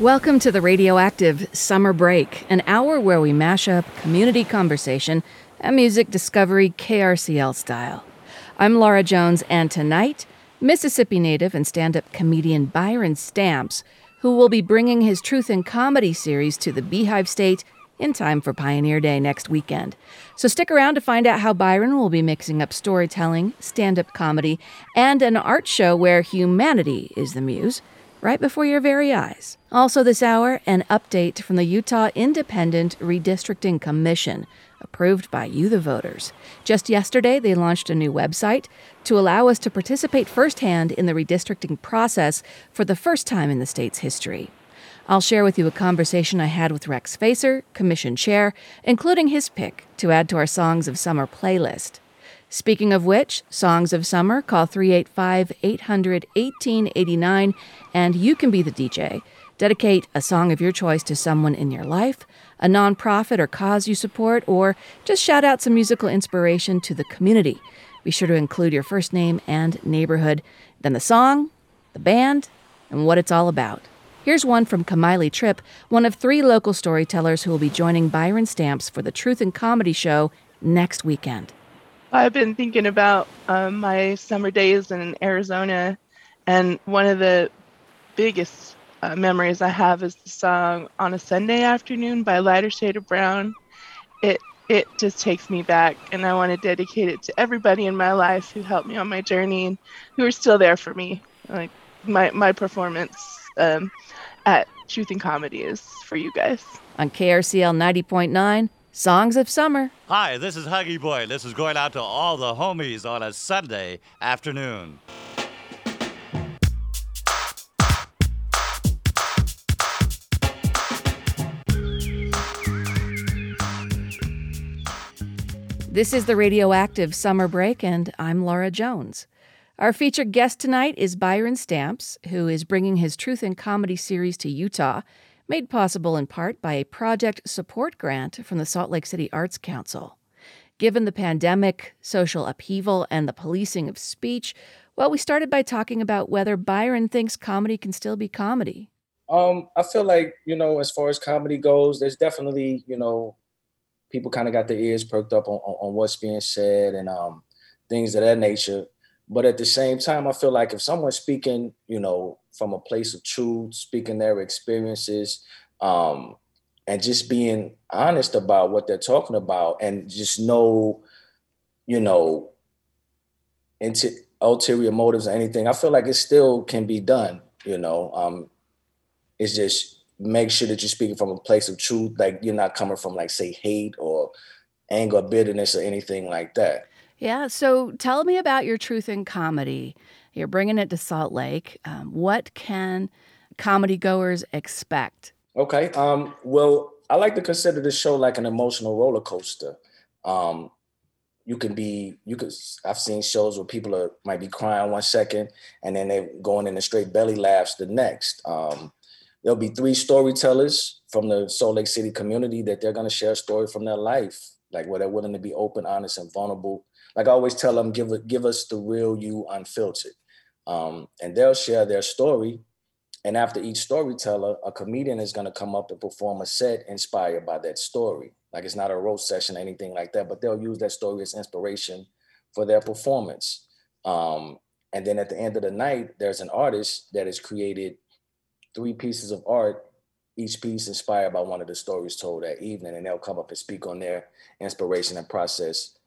Welcome to the Radioactive Summer Break, an hour where we mash up community conversation and music discovery KRCL style. I'm Laura Jones, and tonight, Mississippi native and stand up comedian Byron Stamps, who will be bringing his Truth and Comedy series to the Beehive State in time for Pioneer Day next weekend. So stick around to find out how Byron will be mixing up storytelling, stand up comedy, and an art show where humanity is the muse right before your very eyes. Also, this hour, an update from the Utah Independent Redistricting Commission, approved by you, the voters. Just yesterday, they launched a new website to allow us to participate firsthand in the redistricting process for the first time in the state's history. I'll share with you a conversation I had with Rex Facer, Commission Chair, including his pick to add to our Songs of Summer playlist. Speaking of which, Songs of Summer, call 385 800 1889 and you can be the DJ. Dedicate a song of your choice to someone in your life, a nonprofit or cause you support, or just shout out some musical inspiration to the community. Be sure to include your first name and neighborhood, then the song, the band, and what it's all about. Here's one from Kamiley Tripp, one of three local storytellers who will be joining Byron Stamps for the Truth and Comedy show next weekend. I've been thinking about um, my summer days in Arizona, and one of the biggest uh, memories I have is the song "On a Sunday Afternoon" by Lighter Shade of Brown. It it just takes me back, and I want to dedicate it to everybody in my life who helped me on my journey and who are still there for me. Like my my performance um, at Truth and Comedy is for you guys on KRCL ninety point nine. Songs of Summer. Hi, this is Huggy Boy. This is going out to all the homies on a Sunday afternoon. This is the Radioactive Summer Break, and I'm Laura Jones. Our featured guest tonight is Byron Stamps, who is bringing his Truth and Comedy series to Utah made possible in part by a project support grant from the Salt Lake City Arts Council. Given the pandemic, social upheaval, and the policing of speech, well, we started by talking about whether Byron thinks comedy can still be comedy. Um, I feel like, you know, as far as comedy goes, there's definitely, you know, people kind of got their ears perked up on, on, on what's being said and um, things of that nature. But at the same time, I feel like if someone's speaking, you know, from a place of truth, speaking their experiences, um, and just being honest about what they're talking about, and just know, you know, into ulterior motives or anything, I feel like it still can be done. You know, um, it's just make sure that you're speaking from a place of truth, like you're not coming from like say hate or anger, bitterness, or anything like that. Yeah. So tell me about your truth in comedy. You're bringing it to Salt Lake. Um, what can comedy goers expect? Okay. Um, well, I like to consider this show like an emotional roller coaster. Um, you can be, you could, I've seen shows where people are, might be crying one second and then they're going into straight belly laughs the next. Um, there'll be three storytellers from the Salt Lake City community that they're going to share a story from their life, like where they're willing to be open, honest, and vulnerable like I always tell them, give give us the real you unfiltered. Um, and they'll share their story. And after each storyteller, a comedian is going to come up and perform a set inspired by that story. Like it's not a roast session or anything like that, but they'll use that story as inspiration for their performance. Um, and then at the end of the night, there's an artist that has created three pieces of art, each piece inspired by one of the stories told that evening. And they'll come up and speak on their inspiration and process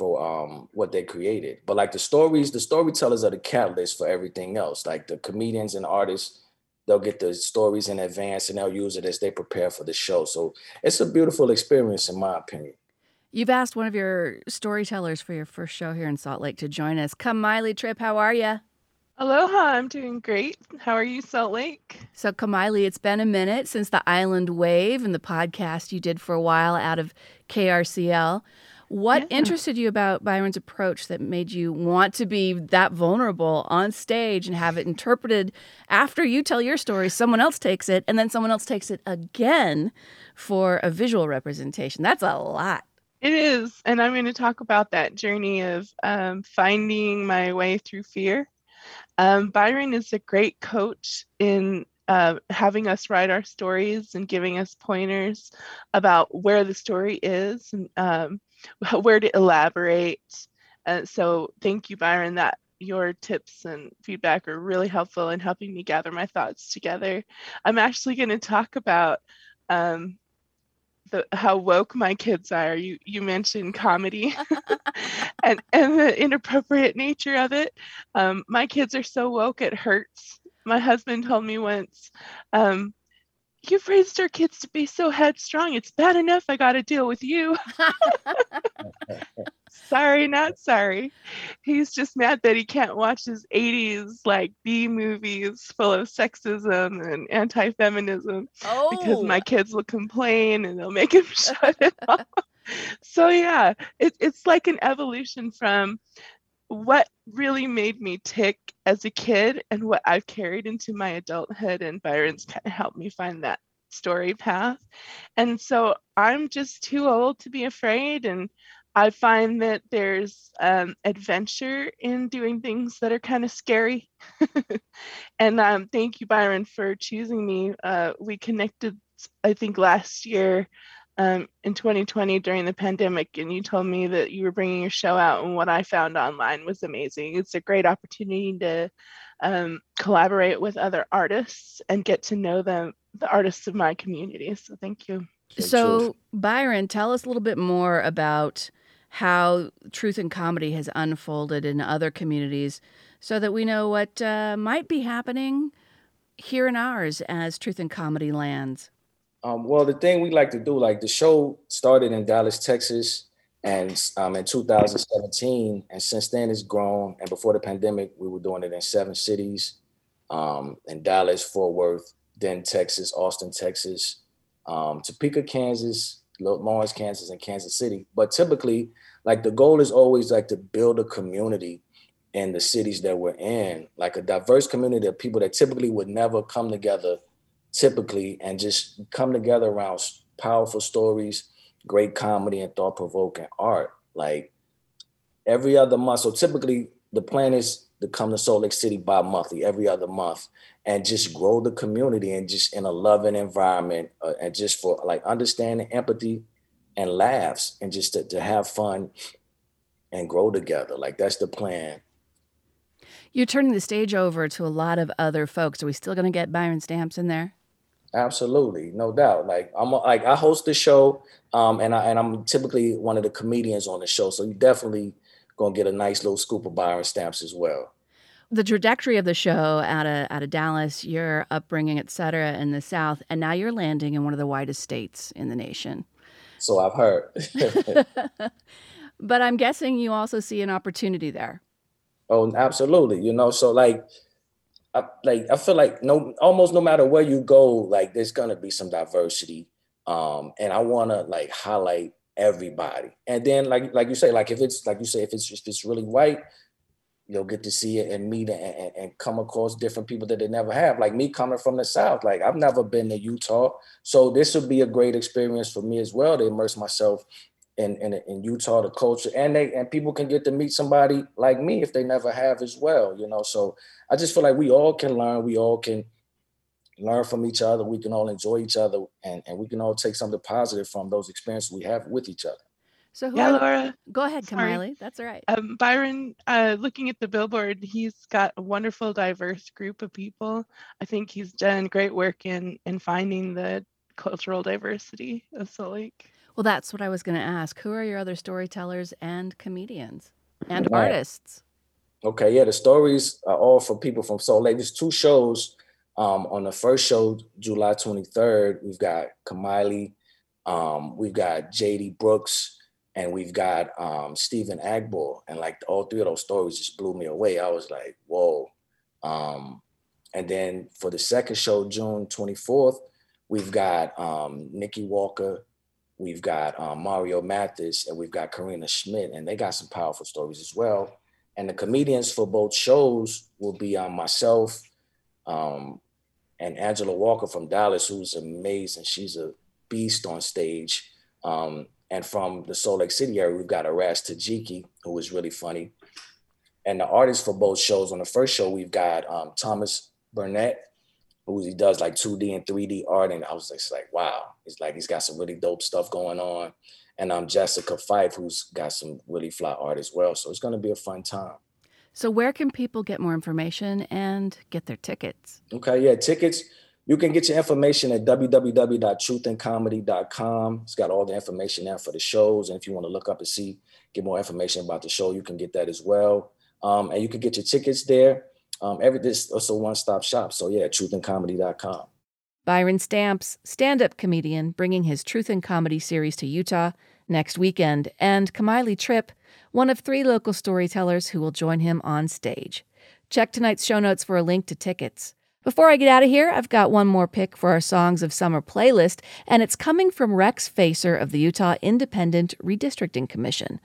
for um, what they created. But like the stories, the storytellers are the catalyst for everything else. Like the comedians and artists, they'll get the stories in advance and they'll use it as they prepare for the show. So it's a beautiful experience, in my opinion. You've asked one of your storytellers for your first show here in Salt Lake to join us. Kamiley Tripp, how are you? Aloha, I'm doing great. How are you, Salt Lake? So, Kamiley, it's been a minute since the Island Wave and the podcast you did for a while out of KRCL. What yeah. interested you about Byron's approach that made you want to be that vulnerable on stage and have it interpreted after you tell your story? Someone else takes it, and then someone else takes it again for a visual representation. That's a lot. It is. And I'm going to talk about that journey of um, finding my way through fear. Um, Byron is a great coach in uh, having us write our stories and giving us pointers about where the story is and um, where to elaborate. Uh, so thank you, Byron. That your tips and feedback are really helpful in helping me gather my thoughts together. I'm actually going to talk about um, the, how woke my kids are. You you mentioned comedy and and the inappropriate nature of it. Um, my kids are so woke it hurts. My husband told me once, um, "You've raised our kids to be so headstrong. It's bad enough I got to deal with you." sorry, not sorry. He's just mad that he can't watch his 80s like B movies full of sexism and anti feminism oh. because my oh. kids will complain and they'll make him shut it off. So, yeah, it, it's like an evolution from what really made me tick as a kid and what I've carried into my adulthood. And Byron's kind of helped me find that story path. And so I'm just too old to be afraid. And I find that there's um, adventure in doing things that are kind of scary. and um, thank you, Byron, for choosing me. Uh, we connected, I think, last year um, in 2020 during the pandemic, and you told me that you were bringing your show out, and what I found online was amazing. It's a great opportunity to um, collaborate with other artists and get to know them, the artists of my community. So thank you. So, Byron, tell us a little bit more about how truth and comedy has unfolded in other communities so that we know what uh, might be happening here in ours as truth and comedy lands. Um, well, the thing we like to do, like the show started in Dallas, Texas, and um, in 2017, and since then it's grown. And before the pandemic, we were doing it in seven cities, um, in Dallas, Fort Worth, then Texas, Austin, Texas, um, Topeka, Kansas, Lawrence, Kansas, and Kansas City. But typically, like the goal is always like to build a community in the cities that we're in, like a diverse community of people that typically would never come together, typically, and just come together around powerful stories, great comedy, and thought provoking art. Like every other month. So typically, the plan is to come to Salt Lake City bi monthly, every other month, and just grow the community and just in a loving environment uh, and just for like understanding, empathy, and laughs and just to, to have fun and grow together. Like that's the plan. You're turning the stage over to a lot of other folks. Are we still going to get Byron Stamps in there? Absolutely, no doubt. Like I'm like I host the show, um, and I and I'm typically one of the comedians on the show, so you definitely gonna get a nice little scoop of Byron Stamps as well the trajectory of the show out of out of Dallas, your upbringing, et cetera, in the South, and now you're landing in one of the whitest states in the nation. So I've heard. but I'm guessing you also see an opportunity there. Oh, absolutely. You know, so like I, like I feel like no almost no matter where you go, like there's gonna be some diversity. Um, and I wanna like highlight everybody. And then like like you say, like if it's like you say, if it's if it's really white, you'll get to see it and meet and, and, and, come across different people that they never have. Like me coming from the South, like I've never been to Utah. So this would be a great experience for me as well to immerse myself in, in, in Utah, the culture, and they and people can get to meet somebody like me if they never have as well, you know. So I just feel like we all can learn, we all can learn from each other, we can all enjoy each other, and, and we can all take something positive from those experiences we have with each other. So who yeah, Laura. Go ahead, Kamali. That's all right. Um, Byron, uh, looking at the billboard, he's got a wonderful, diverse group of people. I think he's done great work in in finding the cultural diversity of Salt Lake. Well, that's what I was going to ask. Who are your other storytellers and comedians and right. artists? Okay, yeah, the stories are all for people from Salt Lake. There's two shows. Um, on the first show, July 23rd, we've got Kamali, um, we've got JD Brooks, and we've got um, Stephen Agbo, and like all three of those stories just blew me away. I was like, whoa. Um, and then for the second show, June 24th, we've got um, Nikki Walker, we've got um, Mario Mathis, and we've got Karina Schmidt, and they got some powerful stories as well. And the comedians for both shows will be um, myself um, and Angela Walker from Dallas, who's amazing. She's a beast on stage. Um, and from the Salt Lake City area, we've got Aras Tajiki, who is really funny. And the artists for both shows, on the first show, we've got um, Thomas Burnett, who he does like 2D and 3D art, and I was just like, wow, it's like he's got some really dope stuff going on. And I'm um, Jessica Fife, who's got some really fly art as well. So it's going to be a fun time. So where can people get more information and get their tickets? Okay, yeah, tickets. You can get your information at www.truthandcomedy.com. It's got all the information there for the shows. And if you want to look up and see, get more information about the show, you can get that as well. Um, and you can get your tickets there. Um, every this also one stop shop. So yeah, truthandcomedy.com. Byron Stamps, stand up comedian, bringing his Truth and Comedy series to Utah next weekend, and Kamali Tripp, one of three local storytellers who will join him on stage. Check tonight's show notes for a link to tickets. Before I get out of here, I've got one more pick for our Songs of Summer playlist, and it's coming from Rex Facer of the Utah Independent Redistricting Commission.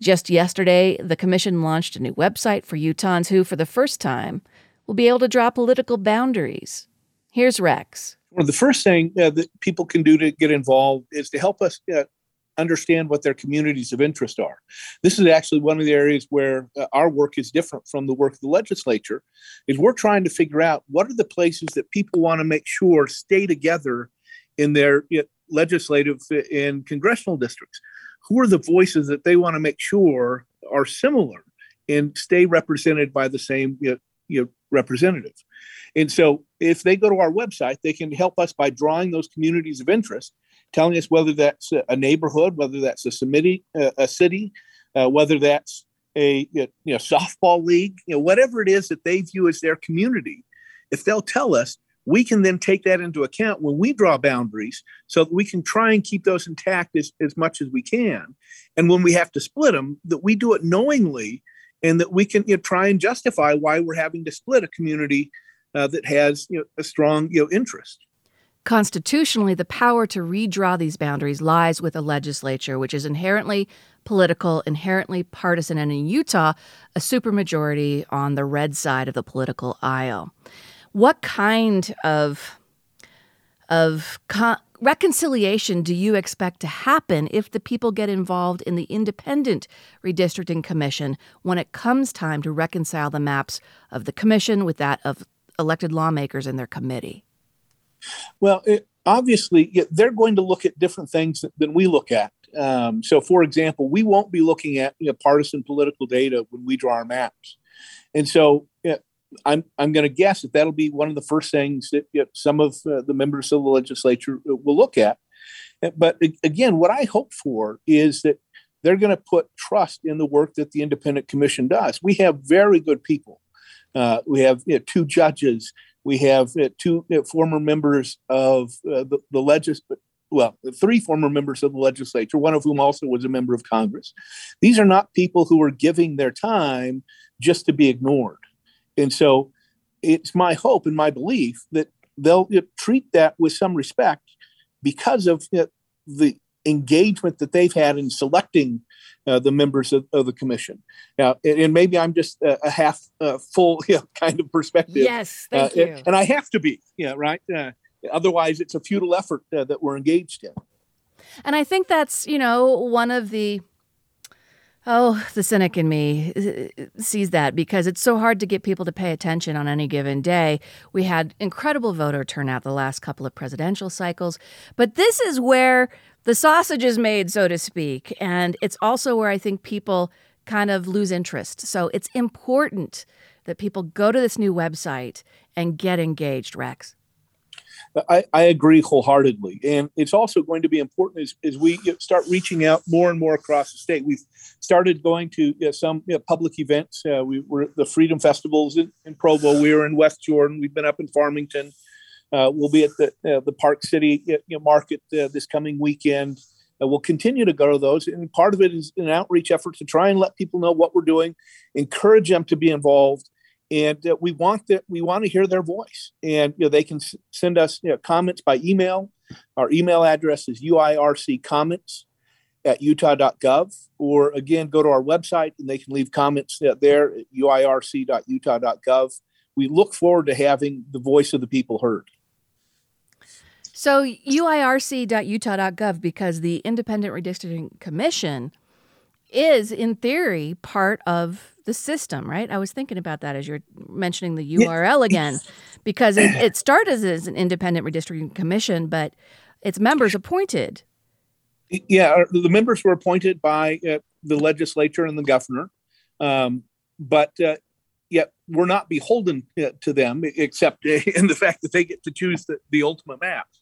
Just yesterday, the commission launched a new website for Utahns who, for the first time, will be able to draw political boundaries. Here's Rex. Well, the first thing uh, that people can do to get involved is to help us uh, understand what their communities of interest are. This is actually one of the areas where uh, our work is different from the work of the legislature is we're trying to figure out what are the places that people want to make sure stay together in their you know, legislative uh, and congressional districts who are the voices that they want to make sure are similar and stay represented by the same you know, you know, representative. And so if they go to our website, they can help us by drawing those communities of interest, telling us whether that's a neighborhood, whether that's a city, uh, a city, uh, whether that's a you know softball league, you know whatever it is that they view as their community. If they'll tell us, we can then take that into account when we draw boundaries so that we can try and keep those intact as, as much as we can. And when we have to split them, that we do it knowingly and that we can you know, try and justify why we're having to split a community uh, that has you know, a strong you know, interest. Constitutionally, the power to redraw these boundaries lies with a legislature, which is inherently political, inherently partisan, and in Utah, a supermajority on the red side of the political aisle. What kind of of con- reconciliation do you expect to happen if the people get involved in the independent redistricting commission when it comes time to reconcile the maps of the commission with that of elected lawmakers in their committee? Well, it, obviously, they're going to look at different things than we look at. Um, so, for example, we won't be looking at you know, partisan political data when we draw our maps. And so, I'm I'm going to guess that that'll be one of the first things that you know, some of uh, the members of the legislature uh, will look at. But again, what I hope for is that they're going to put trust in the work that the independent commission does. We have very good people. Uh, we have you know, two judges. We have uh, two you know, former members of uh, the, the legislature well, three former members of the legislature, one of whom also was a member of Congress. These are not people who are giving their time just to be ignored. And so it's my hope and my belief that they'll you know, treat that with some respect because of you know, the engagement that they've had in selecting uh, the members of, of, the commission. Now, and maybe I'm just a, a half uh, full you know, kind of perspective. Yes, thank uh, you. And I have to be, yeah, right. Uh, otherwise, it's a futile effort uh, that we're engaged in. And I think that's you know one of the Oh, the cynic in me uh, sees that because it's so hard to get people to pay attention on any given day. We had incredible voter turnout the last couple of presidential cycles, but this is where the sausage is made, so to speak. And it's also where I think people kind of lose interest. So it's important that people go to this new website and get engaged, Rex. I, I, agree wholeheartedly. And it's also going to be important as, as we start reaching out more and more across the state. We've started going to you know, some you know, public events. Uh, we were at the Freedom Festivals in, in, Provo. We were in West Jordan. We've been up in Farmington. Uh, we'll be at the uh, the Park City you know, market uh, this coming weekend. we'll continue to go to those. And part of it is an outreach effort to try and let people know what we're doing, encourage them to be involved and uh, we want that we want to hear their voice. And you know they can s- send us you know, comments by email. Our email address is uirccomments at utah.gov or again go to our website and they can leave comments there at uirc.utah.gov we look forward to having the voice of the people heard. So uirc.utah.gov because the independent redistricting commission is, in theory, part of the system, right? I was thinking about that as you're mentioning the URL again, because it, it started as an independent redistricting commission, but its members appointed. Yeah, the members were appointed by uh, the legislature and the governor, um, but uh, yet we're not beholden uh, to them, except in the fact that they get to choose the, the ultimate maps.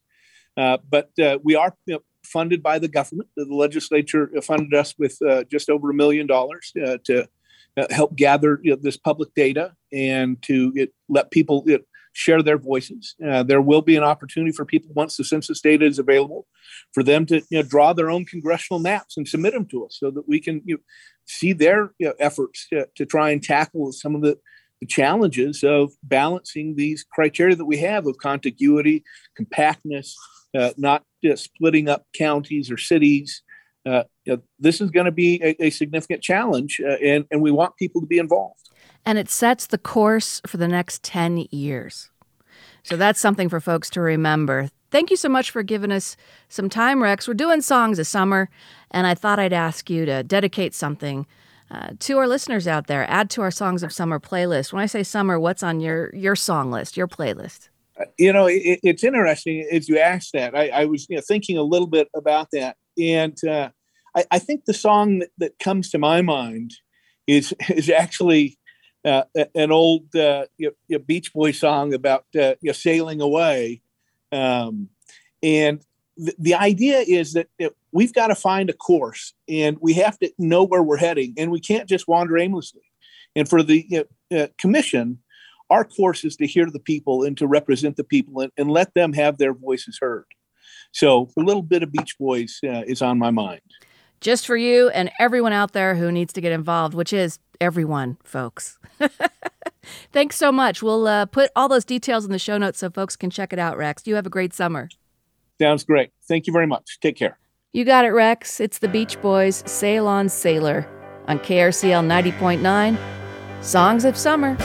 Uh, but uh, we are you know, funded by the government. The legislature funded us with uh, just over a million dollars to uh, help gather you know, this public data and to it, let people it, share their voices. Uh, there will be an opportunity for people once the census data is available for them to you know, draw their own congressional maps and submit them to us so that we can you know, see their efforts to, to, try and tackle some of the, challenges of balancing these criteria that we have of contiguity, compactness, uh, not splitting up counties or cities, uh, you know, this is going to be a, a significant challenge, uh, and, and we want people to be involved. And it sets the course for the next 10 years. So that's something for folks to remember. Thank you so much for giving us some time, Rex. We're doing songs this summer, and I thought I'd ask you to dedicate something uh, to our listeners out there. Add to our songs of summer playlist. When I say summer, what's on your your song list, your playlist? Uh, you know, it, it's interesting as you asked that. I, I was you know, thinking a little bit about that and uh, I, I, think the song that, that, comes to my mind is is actually uh, an old uh, you know, Beach Boy song about uh, you know, sailing away, um, and the, idea is that you know, we've got to find a course, and we have to know where we're heading, and we can't just wander aimlessly. And for the uh, commission, our course is to hear the people and to represent the people and, and let them have their voices heard. So a little bit of Beach Boys uh, is on my mind. Just for you and everyone out there who needs to get involved, which is everyone, folks. Thanks so much. We'll uh, put all those details in the show notes so folks can check it out, Rex. You have a great summer. Sounds great. Thank you very much. Take care. You got it, Rex. It's the Beach Boys Sail on Sailor on KRCL 90.9 Songs of Summer.